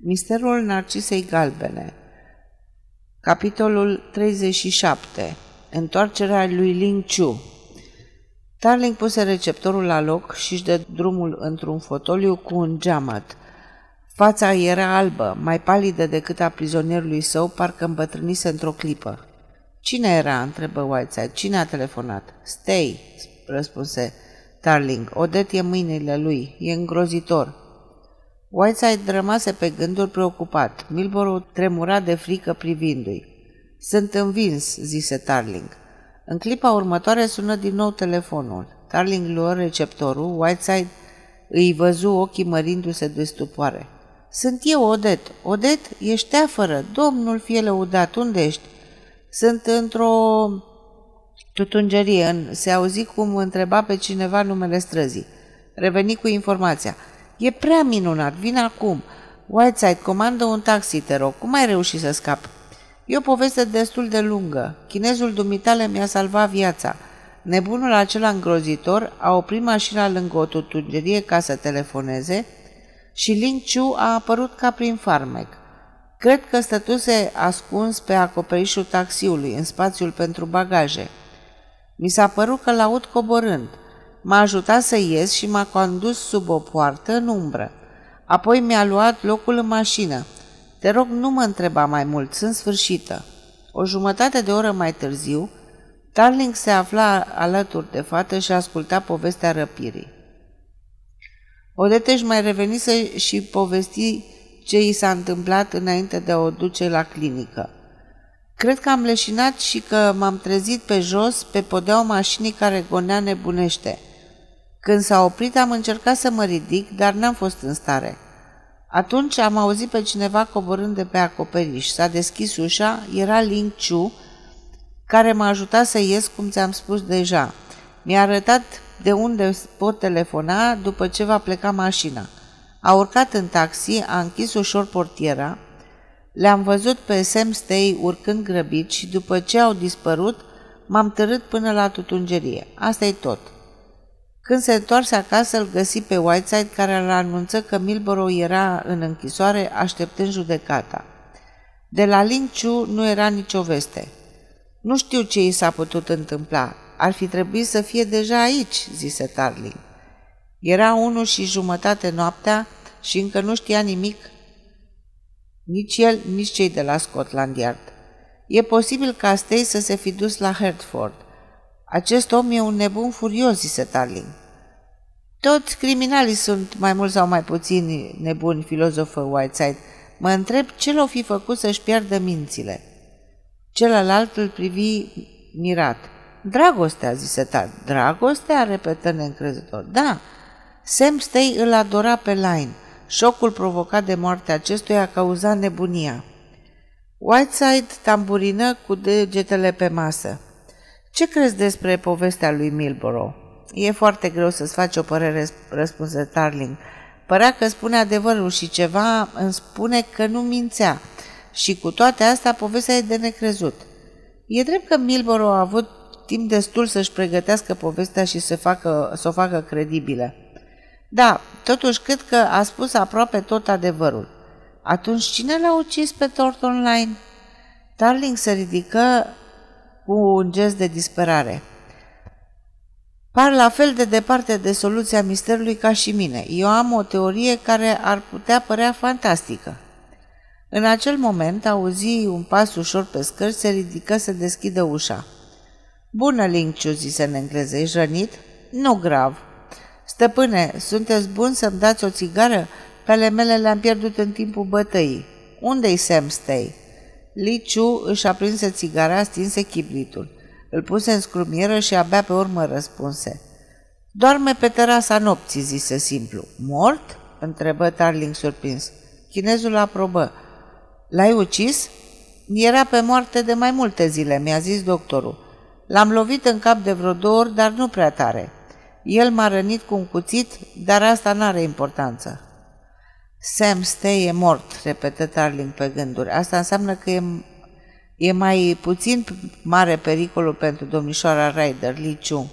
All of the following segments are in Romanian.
Misterul Narcisei Galbene Capitolul 37 Întoarcerea lui Ling Chu Tarling puse receptorul la loc și își dă drumul într-un fotoliu cu un geamăt. Fața era albă, mai palidă decât a prizonierului său, parcă îmbătrânise într-o clipă. Cine era?" întrebă Whiteside. Cine a telefonat?" Stay," răspunse Tarling. Odet e mâinile lui. E îngrozitor." Whiteside rămase pe gânduri preocupat. Milborough tremura de frică privindu-i. Sunt învins, zise Tarling. În clipa următoare sună din nou telefonul. Tarling luă receptorul, Whiteside îi văzu ochii mărindu-se de stupoare. Sunt eu, Odet. Odet, ești teafără. Domnul fie lăudat. Unde ești? Sunt într-o tutungerie. Se auzi cum întreba pe cineva numele străzii. Reveni cu informația. E prea minunat, vin acum. Whiteside, comandă un taxi, te rog. Cum ai reușit să scapi? E o poveste destul de lungă. Chinezul dumitale mi-a salvat viața. Nebunul acela îngrozitor a oprit mașina lângă o tutungerie ca să telefoneze și Ling Chu a apărut ca prin farmec. Cred că stătuse ascuns pe acoperișul taxiului, în spațiul pentru bagaje. Mi s-a părut că l-aud coborând – M-a ajutat să ies și m-a condus sub o poartă în umbră. Apoi mi-a luat locul în mașină. Te rog, nu mă întreba mai mult, sunt sfârșită. O jumătate de oră mai târziu, Tarling se afla alături de fată și asculta povestea răpirii. Odete își mai revenise și povesti ce i s-a întâmplat înainte de a o duce la clinică. Cred că am leșinat și că m-am trezit pe jos pe podeaua mașinii care gonea nebunește – când s-a oprit, am încercat să mă ridic, dar n-am fost în stare. Atunci am auzit pe cineva coborând de pe acoperiș. S-a deschis ușa, era Ling Chu, care m-a ajutat să ies, cum ți-am spus deja. Mi-a arătat de unde pot telefona după ce va pleca mașina. A urcat în taxi, a închis ușor portiera, le-am văzut pe Sam Stay urcând grăbit și după ce au dispărut, m-am târât până la tutungerie. Asta e tot. Când se întoarse acasă, îl găsi pe Whiteside, care îl anunță că Milborough era în închisoare așteptând judecata. De la Linciu nu era nicio veste. Nu știu ce i s-a putut întâmpla. Ar fi trebuit să fie deja aici, zise Tarling. Era unu și jumătate noaptea și încă nu știa nimic, nici el, nici cei de la Scotland Yard. E posibil ca Stay să se fi dus la Hertford. Acest om e un nebun furios, zise Tarling. Toți criminalii sunt mai mult sau mai puțin nebuni, filozofă Whiteside. Mă întreb ce l-o fi făcut să-și piardă mințile. Celălalt îl privi mirat. Dragostea, zise Tad. Dragostea? repetă neîncrezător. Da, Sam Stay îl adora pe Line. Șocul provocat de moartea acestuia a cauzat nebunia. Whiteside tamburină cu degetele pe masă. Ce crezi despre povestea lui Milborough? E foarte greu să-ți faci o părere, răspunse Tarling. Părea că spune adevărul și ceva îmi spune că nu mințea. Și cu toate astea, povestea e de necrezut. E drept că Milborough a avut timp destul să-și pregătească povestea și să, facă, să o facă credibilă. Da, totuși cred că a spus aproape tot adevărul. Atunci cine l-a ucis pe Thornton Line? Tarling se ridică cu un gest de disperare. Par la fel de departe de soluția misterului ca și mine. Eu am o teorie care ar putea părea fantastică. În acel moment auzi un pas ușor pe scări, se ridică să deschidă ușa. Bună, Linciu, zise în engleză, ești rănit? Nu grav. Stăpâne, sunteți bun să-mi dați o țigară? Pe ale mele le-am pierdut în timpul bătăii. Unde-i Sam Stay? Liciu își aprinse țigara, stinse chibritul. Îl puse în scrumieră și abia pe urmă răspunse. Doarme pe terasa nopții, zise simplu. Mort? întrebă Tarling surprins. Chinezul aprobă. L-ai ucis? Era pe moarte de mai multe zile, mi-a zis doctorul. L-am lovit în cap de vreo două ori, dar nu prea tare. El m-a rănit cu un cuțit, dar asta n-are importanță. Sam Stay e mort, repetă Tarling pe gânduri. Asta înseamnă că e E mai puțin mare pericolul pentru domnișoara Ryder, Li Chu.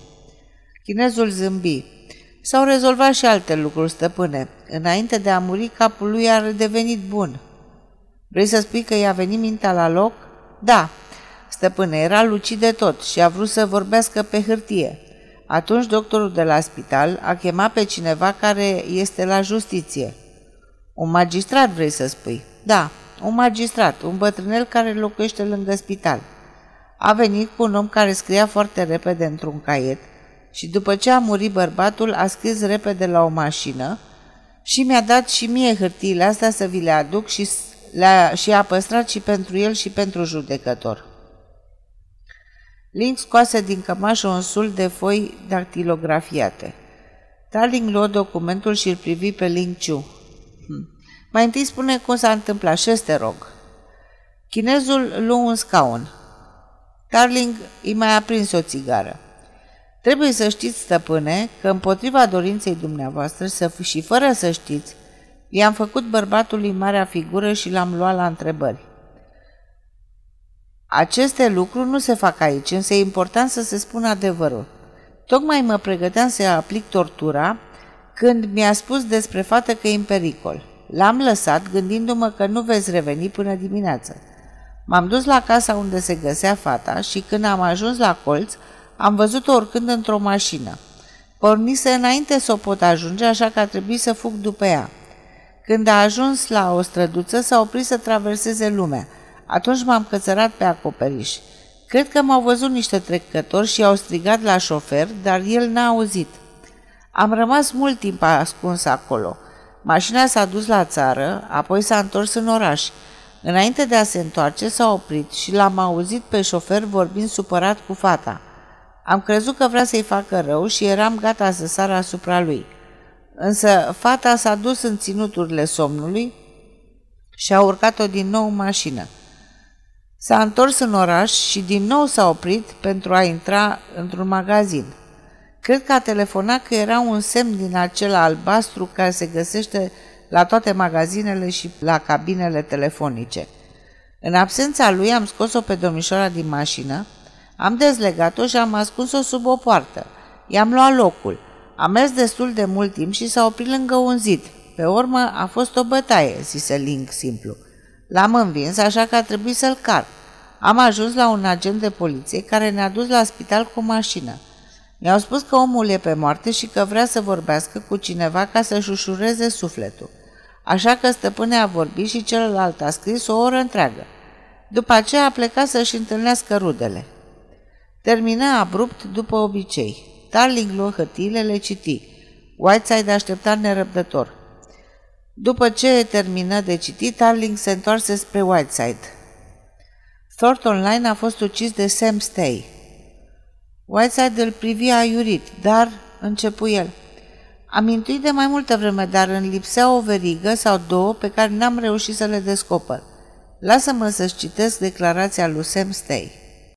Chinezul zâmbi. S-au rezolvat și alte lucruri, stăpâne. Înainte de a muri, capul lui a devenit bun. Vrei să spui că i-a venit mintea la loc? Da. Stăpâne, era lucid de tot și a vrut să vorbească pe hârtie. Atunci doctorul de la spital a chemat pe cineva care este la justiție. Un magistrat vrei să spui? Da, un magistrat, un bătrânel care locuiește lângă spital. A venit cu un om care scria foarte repede într-un caiet și după ce a murit bărbatul a scris repede la o mașină și mi-a dat și mie hârtiile astea să vi le aduc și, le-a, și a păstrat și pentru el și pentru judecător. Link scoase din cămașă un sul de foi dactilografiate. Darling luă documentul și îl privi pe Ling Chu. Hm. Mai întâi spune cum s-a întâmplat și te rog. Chinezul luă un scaun. Darling îi mai a prins o țigară. Trebuie să știți, stăpâne, că împotriva dorinței dumneavoastră să și fără să știți, i-am făcut bărbatului marea figură și l-am luat la întrebări. Aceste lucruri nu se fac aici, însă e important să se spună adevărul. Tocmai mă pregăteam să aplic tortura când mi-a spus despre fată că e în pericol. L-am lăsat gândindu-mă că nu veți reveni până dimineață. M-am dus la casa unde se găsea fata și când am ajuns la colț, am văzut-o oricând într-o mașină. Pornise înainte să o pot ajunge, așa că a trebuit să fug după ea. Când a ajuns la o străduță, s-a oprit să traverseze lumea. Atunci m-am cățărat pe acoperiș. Cred că m-au văzut niște trecători și au strigat la șofer, dar el n-a auzit. Am rămas mult timp ascuns acolo. Mașina s-a dus la țară, apoi s-a întors în oraș. Înainte de a se întoarce, s-a oprit și l-am auzit pe șofer vorbind supărat cu fata. Am crezut că vrea să-i facă rău și eram gata să sară asupra lui. Însă fata s-a dus în ținuturile somnului și a urcat-o din nou în mașină. S-a întors în oraș și din nou s-a oprit pentru a intra într-un magazin. Cred că a telefonat că era un semn din acela albastru care se găsește la toate magazinele și la cabinele telefonice. În absența lui am scos-o pe domnișoara din mașină, am dezlegat-o și am ascuns-o sub o poartă. I-am luat locul. Am mers destul de mult timp și s-a oprit lângă un zid. Pe urmă a fost o bătaie, zise Link simplu. L-am învins, așa că a trebuit să-l car. Am ajuns la un agent de poliție care ne-a dus la spital cu o mașină. Mi-au spus că omul e pe moarte și că vrea să vorbească cu cineva ca să-și ușureze sufletul. Așa că stăpâne a vorbit și celălalt a scris o oră întreagă. După aceea a plecat să-și întâlnească rudele. Termină abrupt după obicei. Darling luă hârtiile, le citi. Whiteside aștepta nerăbdător. După ce termină de citit, Darling se întoarse spre Whiteside. Thornton Line a fost ucis de Sam Stay. Whiteside îl privia aiurit, dar începu el. Am intuit de mai multă vreme, dar îmi lipsea o verigă sau două pe care n-am reușit să le descoper. Lasă-mă să-ți citesc declarația lui Sam Stay.